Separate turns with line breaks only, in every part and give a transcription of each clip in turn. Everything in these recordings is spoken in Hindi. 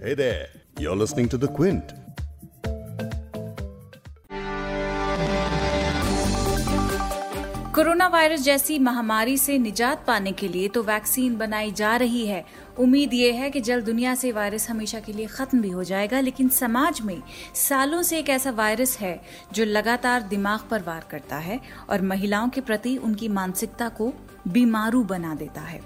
Hey there, you're listening to The Quint.
Corona virus जैसी महामारी से निजात पाने के लिए तो वैक्सीन बनाई जा रही है उम्मीद ये है कि जल्द दुनिया से वायरस हमेशा के लिए खत्म भी हो जाएगा लेकिन समाज में सालों से एक ऐसा वायरस है जो लगातार दिमाग पर वार करता है और महिलाओं के प्रति उनकी मानसिकता को बीमारू बना देता है।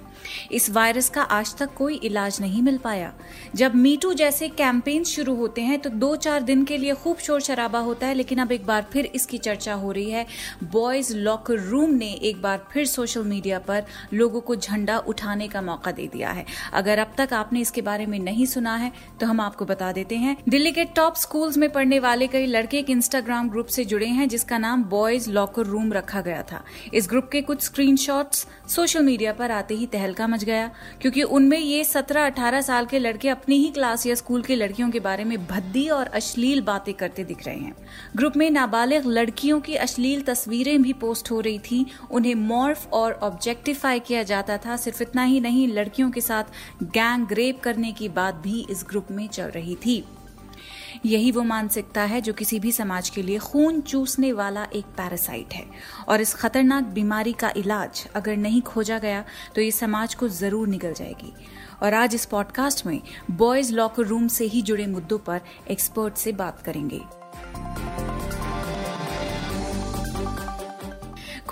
इस वायरस का आज तक कोई इलाज नहीं मिल पाया। जब मीटू जैसे कैंपेन शुरू होते हैं तो दो चार दिन के लिए खूब शोर शराबा होता है, लेकिन अब एक बार फिर इसकी चर्चा हो रही है। बॉयज़ लॉकर रूम ने एक बार फिर सोशल मीडिया पर लोगों को झंडा उठाने का मौका दे दिया है। अगर अब तक आपने इसके बारे में नहीं सुना है तो हम आपको बता देते हैं। दिल्ली के टॉप स्कूल्स में पढ़ने वाले कई लड़के एक इंस्टाग्राम ग्रुप से जुड़े हैं, जिसका नाम बॉयज़ लॉकर रूम रखा गया था। इस ग्रुप के कुछ स्क्रीनशॉट्स सोशल मीडिया पर आते ही तहलका मच गया, क्योंकि उनमें ये 17-18 साल के लड़के अपनी ही क्लास या स्कूल के लड़कियों के बारे में भद्दी और अश्लील बातें करते दिख रहे हैं। ग्रुप में नाबालिग लड़कियों की अश्लील तस्वीरें भी पोस्ट हो रही थी, उन्हें मॉर्फ और ऑब्जेक्टिफाई किया जाता था, सिर्फ़ इतना ही नहीं, लड़कियों के साथ गैंग रेप करने की बात भी इस ग्रुप में चल रही थी। यही वो मानसिकता है जो किसी भी समाज के लिए खून चूसने वाला एक पैरासाइट है। और इस खतरनाक बीमारी का इलाज अगर नहीं खोजा गया तो ये समाज को ज़रूर निकल जाएगी। और आज इस पॉडकास्ट में बॉयज़ लॉकर रूम से ही जुड़े मुद्दों पर एक्सपर्ट से बात करेंगे।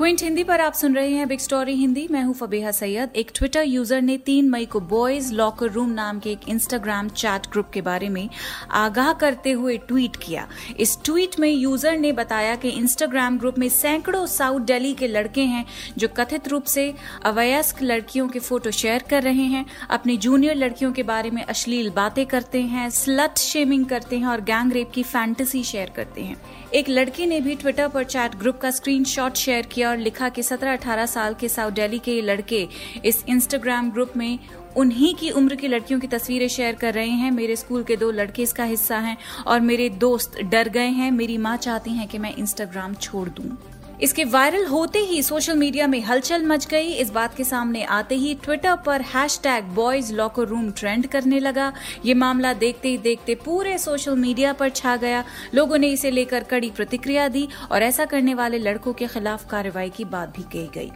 क्विंट हिंदी पर आप सुन रहे हैं बिग स्टोरी हिंदी। मैं हूँ फबेहा सैयद। एक ट्विटर यूज़र ने तीन मई को बॉयज़ लॉकर रूम नाम के एक इंस्टाग्राम चैट ग्रुप के बारे में आगाह करते हुए ट्वीट किया। इस ट्वीट में यूज़र ने बताया कि इंस्टाग्राम ग्रुप में सैकड़ों साउथ दिल्ली के लड़के हैं जो कथित रूप से अवयस्क लड़कियों के फ़ोटो शेयर कर रहे हैं, अपनी जूनियर लड़कियों के बारे में अश्लील बातें करते हैं स्लट शेमिंग करते हैं और गैंग रेप की फैंटेसी शेयर करते हैं। एक लड़की ने भी ट्विटर पर चैट ग्रुप का स्क्रीनशॉट शेयर किया और लिखा कि 17-18 साल के साउथ दिल्ली के लड़के इस इंस्टाग्राम ग्रुप में उन्हीं की उम्र की लड़कियों की तस्वीरें शेयर कर रहे हैं। मेरे स्कूल के दो लड़के इसका हिस्सा हैं और मेरे दोस्त डर गए हैं। मेरी माँ चाहती हैं कि मैं इंस्टाग्राम छोड़ दूँ। इसके वायरल होते ही सोशल मीडिया में हलचल मच गई। इस बात के सामने आते ही ट्विटर पर hashtag boys locker room trend करने लगा। ये मामला देखते ही देखते पूरे सोशल मीडिया पर छा गया। लोगों ने इसे लेकर कड़ी प्रतिक्रिया दी और ऐसा करने वाले लड़कों के खिलाफ कार्रवाई की बात भी कही गई।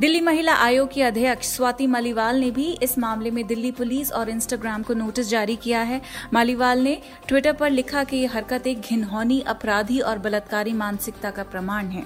दिल्ली महिला आयोग की अध्यक्ष स्वाति मालीवाल ने भी इस मामले में दिल्ली पुलिस और इंस्टाग्राम को नोटिस जारी किया है। मालीवाल ने ट्विटर पर लिखा कि यह हरकत एक घिनौनी, अपराधी और बलात्कारी मानसिकता का प्रमाण है।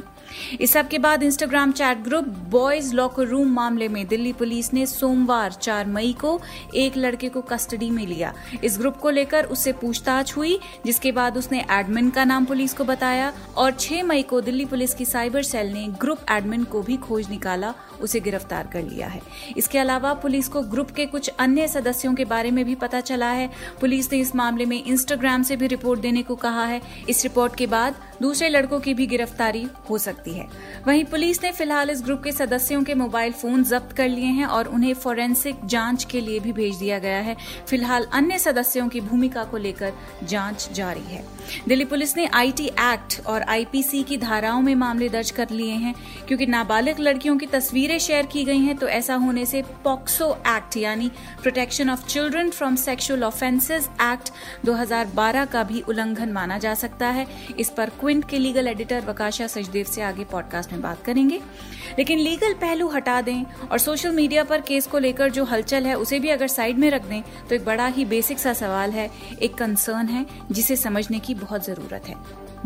इस सब के बाद Instagram chat group boys locker room मामले में दिल्ली पुलिस ने सोमवार 4 मई को एक लड़के को कस्टडी में लिया। इस ग्रुप को लेकर उससे पूछताछ हुई, जिसके बाद उसने एडमिन का नाम पुलिस को बताया और 6 मई को दिल्ली पुलिस की साइबर सेल ने ग्रुप एडमिन को भी खोज निकाला उसे गिरफ़्तार कर लिया है। इसके अलावा पुलिस को ग्रुप के कुछ अन्य सदस्यों के बारे में भी पता चला है। पुलिस ने इस मामले में इंस्टाग्राम से भी रिपोर्ट देने को कहा है। इस रिपोर्ट के बाद दूसरे लड़कों की भी गिरफ्तारी हो सकती है। वहीं पुलिस ने फ़िलहाल इस ग्रुप के सदस्यों के मोबाइल फ़ोन जब्त कर लिए हैं और उन्हें फोरेंसिक जाँच के लिए भी भेज दिया गया है। फ़िलहाल अन्य सदस्यों की भूमिका को लेकर जाँच जारी है। दिल्ली पुलिस ने आईटी एक्ट और आईपीसी की धाराओं में मामले दर्ज कर लिए हैं। क्योंकि नाबालिग लड़कियों की तस्वीरें शेयर की गई हैं तो ऐसा होने से पॉक्सो एक्ट, यानी protection of children from sexual offences act 2012 का भी उल्लंघन माना जा सकता है। इस पर क्विंट के लीगल एडिटर वकाशा सचदेव से आगे पॉडकास्ट में बात करेंगे। लेकिन लीगल पहलू हटा दें और सोशल मीडिया पर केस को लेकर जो हलचल है, उसे भी अगर साइड में रख दें तो एक बड़ा ही बेसिक सा सवाल है, एक कंसर्न है, जिसे समझने की बहुत ज़रूरत है।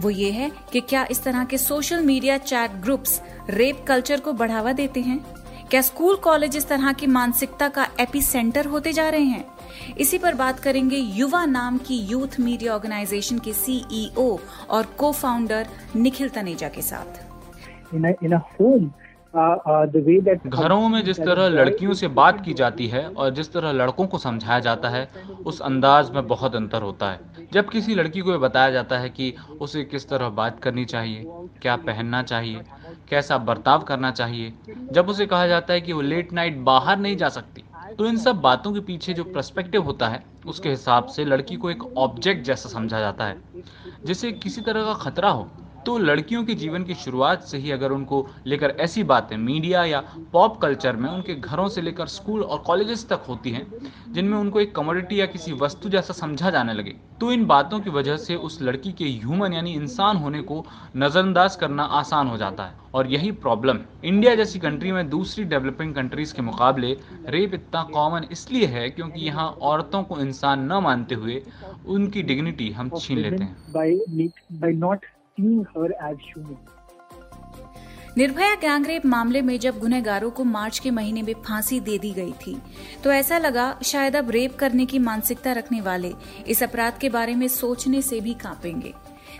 वो ये है कि क्या इस तरह के social media chat groups rape culture को बढ़ावा देते हैं? क्या स्कूल कॉलेज इस तरह की मानसिकता का एपी सेंटर होते जा रहे हैं? इसी पर बात करेंगे युवा नाम की यूथ मीडिया ऑर्गेनाइजेशन के सीईओ और को फाउंडर निखिल तनेजा के साथ।
In a in a home
घरों में जिस तरह लड़कियों से बात की जाती है और जिस तरह लड़कों को समझाया जाता है उस अंदाज में बहुत अंतर होता है। जब किसी लड़की को बताया जाता है कि उसे किस तरह बात करनी चाहिए क्या पहनना चाहिए कैसा बर्ताव करना चाहिए जब उसे कहा जाता है कि वो लेट नाइट बाहर नहीं जा सकती तो इन सब बातों के पीछे जो प्रस्पेक्टिव होता है उसके हिसाब से लड़की को एक ऑब्जेक्ट जैसा समझा जाता है जिसे किसी तरह का खतरा हो तो लड़कियों के जीवन की शुरुआत से ही अगर उनको लेकर ऐसी बातें मीडिया या पॉप कल्चर में उनके घरों से लेकर स्कूल और कॉलेजेस तक होती हैं, जिनमें उनको एक कमोडिटी या किसी वस्तु जैसा समझा जाने लगे तो इन बातों की वजह से उस लड़की के ह्यूमन यानी इंसान होने को नज़रअंदाज करना आसान हो जाता है। और यही प्रॉब्लम इंडिया जैसी कंट्री में दूसरी डेवलपिंग कंट्रीज़ के मुकाबले रेप इतना कॉमन इसलिए है क्योंकि यहाँ औरतों को इंसान न मानते हुए उनकी डिग्निटी हम छीन लेते हैं।
निर्भया गैंगरेप मामले में जब गुनहगारों को मार्च के महीने में फांसी दे दी गई थी तो ऐसा लगा शायद अब रेप करने की मानसिकता रखने वाले इस अपराध के बारे में सोचने से भी कांपेंगे।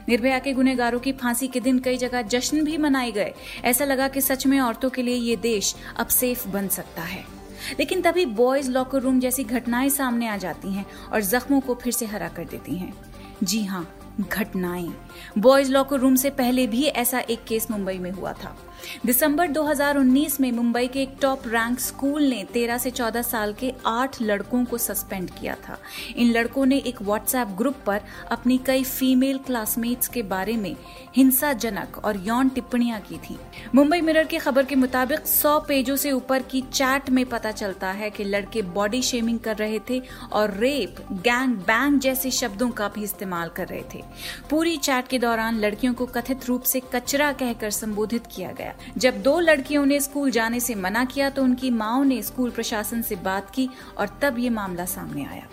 निर्भया के गुनहगारों की फांसी के दिन कई जगह जश्न भी मनाए गए। ऐसा लगा कि सच में औरतों के लिए ये देश अब सेफ़ बन सकता है। लेकिन तभी बॉयज़ लॉकर रूम जैसी घटनाएँ सामने आ जाती हैं और जख्मों को फिर से हरा कर देती हैं। जी हाँ घटनाएँ। बॉयज़ लॉकर रूम से पहले भी ऐसा एक केस मुंबई में हुआ था। दिसंबर 2019 में मुंबई के एक टॉप रैंक स्कूल ने 13 से 14 साल के आठ लड़कों को सस्पेंड किया था। इन लड़कों ने एक व्हाट्सएप ग्रुप पर अपनी कई फीमेल क्लासमेट्स के बारे में हिंसाजनक और यौन टिप्पणियाँ की थी। मुंबई मिरर की खबर के मुताबिक 100 पेजों से ऊपर की चैट में पता चलता है कि लड़के बॉडी शेमिंग कर रहे थे और रेप गैंग बैंग जैसे शब्दों का भी इस्तेमाल कर रहे थे। पूरी चैट के दौरान लड़कियों को कथित रूप से कचरा कहकर संबोधित किया गया। जब दो लड़कियों ने स्कूल जाने से मना किया तो उनकी माओ ने स्कूल प्रशासन से बात की और तब ये मामला सामने आया।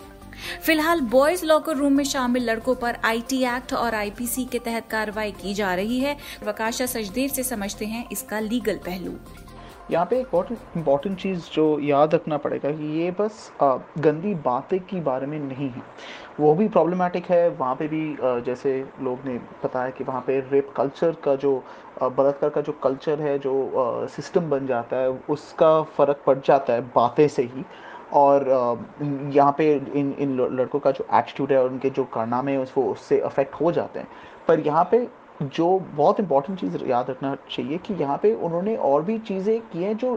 फ़िलहाल बॉयज़ लॉकर रूम में शामिल लड़कों पर आईटी एक्ट और आईपीसी के तहत कार्रवाई की जा रही है। वकाशा सचदेव से समझते हैं इसका लीगल पहलू।
यहाँ पे एक बहुत इंपॉर्टेंट चीज़ जो याद रखना पड़ेगा कि ये बस गंदी बातें के बारे में नहीं है। वो भी प्रॉब्लमेटिक है, वहाँ पे भी जैसे लोग ने बताया कि वहाँ पे रेप कल्चर का जो बलात्कार का जो कल्चर है, जो सिस्टम बन जाता है, उसका फ़र्क पड़ जाता है बातें से ही। और यहाँ पे इन इन लड़कों का जो एटीट्यूड है और उनके जो कारनामे है, उसको, उससे अफेक्ट हो जाते हैं। पर यहाँ पे जो बहुत इंपॉर्टेंट चीज़ याद रखना चाहिए कि यहाँ पे उन्होंने और भी चीज़ें की हैं जो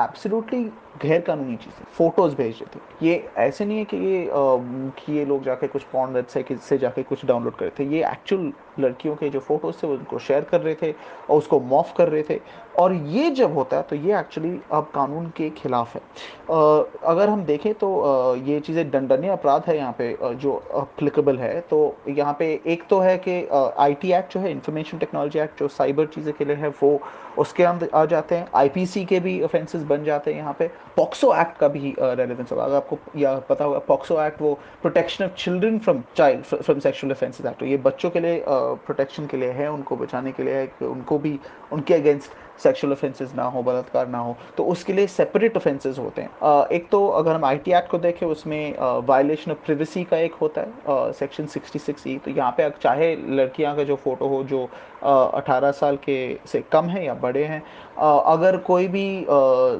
एब्सोल्युटली गैर कानूनी चीज़ें फ़ोटोज़ भेज रहे थे ये ऐसे नहीं है कि ये आ, कि ये लोग जाके कुछ पॉन वेबसाइट से जाके कुछ डाउनलोड कर रहे थे। ये एक्चुअल लड़कियों के जो फ़ोटोज़ थे वो उनको शेयर कर रहे थे और उसको मॉफ कर रहे थे। और ये जब होता है तो ये एक्चुअली अब कानून के खिलाफ है। आ, अगर हम देखें तो आ, ये चीज़ें दंडनीय अपराध है यहाँ पे जो अप्लीकेबल है। तो यहाँ पे एक तो है कि आईटी एक्ट जो है इंफॉर्मेशन टेक्नोलॉजी एक्ट जो साइबर चीज़ें के लिए है वो उसके अंदर आ जाते हैं। आईपीसी के भी ऑफेंसेस बन जाते हैं यहाँ पे। पॉक्सो एक्ट का भी रेलिवेंस होगा। अगर आपको, या पता होगा पॉक्सो एक्ट वो protection of children from child from sexual offences act ये बच्चों के लिए प्रोटेक्शन के लिए है, उनको बचाने के लिए है, कि उनको भी, उनके अगेंस्ट सेक्सुअल ऑफेंसेस ना हो, बलात्कार ना हो तो उसके लिए सेपरेट ऑफेंसेस होते हैं। एक तो अगर हम आईटी एक्ट को देखें, उसमें वायलेशन ऑफ़ प्रिवेसी का एक होता है सेक्शन 66 ई तो यहाँ पे चाहे लड़कियाँ का जो फ़ोटो हो, जो अठारह साल के से कम है या बड़े हैं अगर कोई भी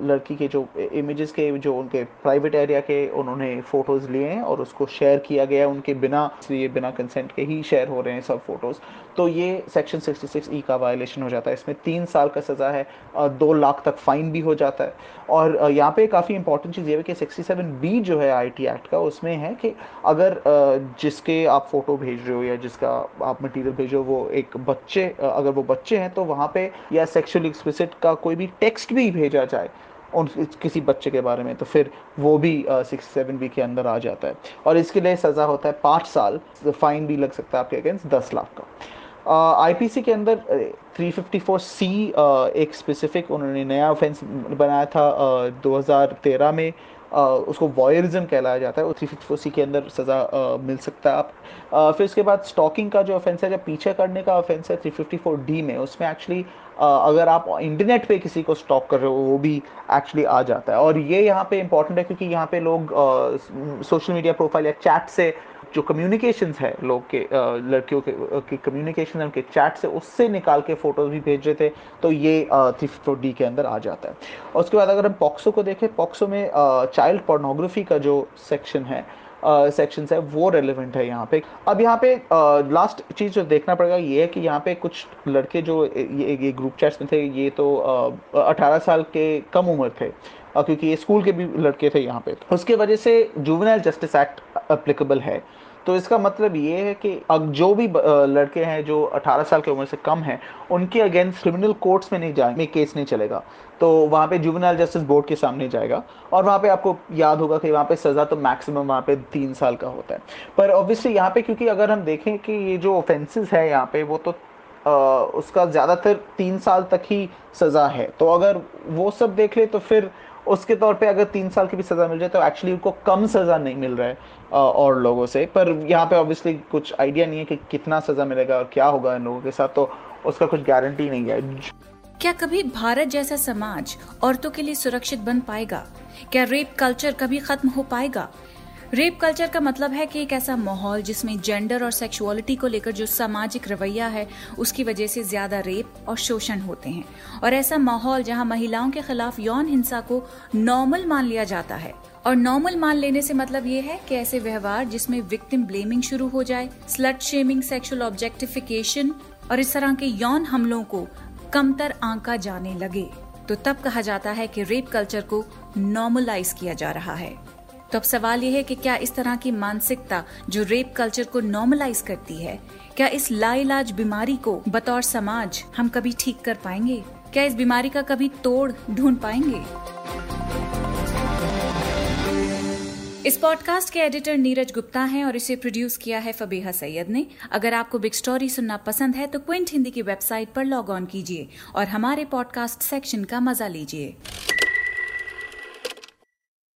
लड़की के जो इमेजेस के, जो उनके प्राइवेट एरिया के उन्होंने फ़ोटोज़ लिए हैं और उसको शेयर किया गया है, उनके बिना ये बिना कंसेंट के ही शेयर हो रहे हैं सब फ़ोटोज़ तो ये सेक्शन 66 ई का वायलेशन हो जाता है। इसमें तीन साल का सज़ा है दो लाख तक फ़ाइन भी हो जाता है। और यहाँ पे काफ़ी इंपॉर्टेंट चीज़ ये है कि 67 बी जो है आईटी एक्ट का, उसमें है कि अगर जिसके आप फ़ोटो भेज रहे हो या जिसका आप मटेरियल भेज रहे हो, वो एक बच्चे अगर वो बच्चे हैं तो वहाँ पे या सेक्शुअल एक्सप्लिसिट का कोई भी टेक्स्ट भी भेजा जाए, उन किसी बच्चे के बारे में तो फिर वो भी सिक्स सेवन बी के अंदर आ जाता है। और इसके लिए सज़ा होता है पाँच साल फाइन भी लग सकता है आपके अगेंस्ट दस लाख का। आईपीसी के अंदर 354 सी एक स्पेसिफिक उन्होंने नया ऑफेंस बनाया था 2013 में। उसको वॉयरिज्म कहलाया जाता है। वो थ्री फिफ्टी सी के अंदर सज़ा मिल सकता है आप। फिर उसके बाद स्टॉकिंग का जो ऑफेंस है जब पीछे करने का ऑफेंस है थ्री फिफ्टी फोर डी में। उसमें एक्चुअली अगर आप इंटरनेट पे किसी को स्टॉक कर रहे हो, वो भी एक्चुअली आ जाता है। और ये यहाँ पे इंपॉर्टेंट है, क्योंकि यहाँ पे लोग सोशल मीडिया प्रोफ़ाइल या चैट से जो कम्युनिकेशंस है, लोग के लड़कियों के की कम्युनिकेशन उनके चैट से उससे निकाल के फ़ोटोज़ भी भेज रहे थे तो ये थ्री डी के अंदर आ जाता है। और उसके बाद अगर हम पॉक्सो को देखें पॉक्सो में चाइल्ड पोर्नोग्राफी का जो सेक्शन है सेक्शन uh, है वो रेलिवेंट है यहाँ पे। अब यहाँ पे लास्ट uh, चीज़ जो देखना पड़ेगा ये है कि यहाँ पे कुछ लड़के जो ये, ये ग्रुप चैट्स में थे ये तो अठारह uh, साल के कम उम्र थे क्योंकि ये स्कूल के भी लड़के थे यहाँ पे। उसके वजह से जुवेनाइल जस्टिस एक्ट अप्लीकेबल है। तो इसका मतलब ये है कि अब जो भी लड़के हैं जो 18 साल की उम्र से कम हैं उनके अगेंस्ट क्रिमिनल कोर्ट्स में नहीं जाएँगे केस नहीं चलेगा। तो वहाँ पे जुवेनाइल जस्टिस बोर्ड के सामने जाएगा और वहाँ पे आपको याद होगा कि वहाँ पे सज़ा तो मैक्सिमम वहाँ पे तीन साल का होता है। पर ऑब्वियसली यहाँ पे क्योंकि अगर हम देखें कि ये जो ऑफेंसेस है यहाँ पे वो तो आ, उसका ज़्यादातर तीन साल तक ही सज़ा है। तो अगर वो सब देख ले तो फिर उसके तौर पे अगर तीन साल की भी सज़ा मिल जाए तो एक्चुअली उनको कम सज़ा नहीं मिल रहा है और लोगों से। पर यहाँ पे ऑब्वियसली कुछ आइडिया नहीं है कि कितना सज़ा मिलेगा और क्या होगा इन लोगों के साथ तो उसका कुछ गारंटी नहीं है।
क्या कभी भारत जैसा समाज औरतों के लिए सुरक्षित बन पाएगा? क्या रेप कल्चर कभी खत्म हो पाएगा? रेप कल्चर का मतलब है कि एक ऐसा माहौल जिसमें जेंडर और सेक्सुअलिटी को लेकर जो सामाजिक रवैया है, उसकी वजह से ज़्यादा रेप और शोषण होते हैं। और ऐसा माहौल जहाँ महिलाओं के खिलाफ यौन हिंसा को नॉर्मल मान लिया जाता है। और नॉर्मल मान लेने से मतलब ये है कि ऐसे व्यवहार जिसमें विक्टिम ब्लेमिंग शुरू हो जाए स्लट शेमिंग सेक्सुअल ऑब्जेक्टिफिकेशन और इस तरह के यौन हमलों को कमतर आंका जाने लगे तो तब कहा जाता है कि रेप कल्चर को नॉर्मलाइज किया जा रहा है। तो अब सवाल यह है कि क्या इस तरह की मानसिकता जो रेप कल्चर को नॉर्मलाइज करती है, क्या इस लाइलाज बीमारी को बतौर समाज हम कभी ठीक कर पाएँगे? क्या इस बीमारी का कभी तोड़ ढूंढ पाएँगे? इस पॉडकास्ट के एडिटर नीरज गुप्ता हैं और इसे प्रोड्यूस किया है फबीहा सैयद ने। अगर आपको बिग स्टोरी सुनना पसंद है तो क्विंट हिंदी की वेबसाइट पर लॉग ऑन कीजिए और हमारे पॉडकास्ट सेक्शन का मज़ा लीजिए।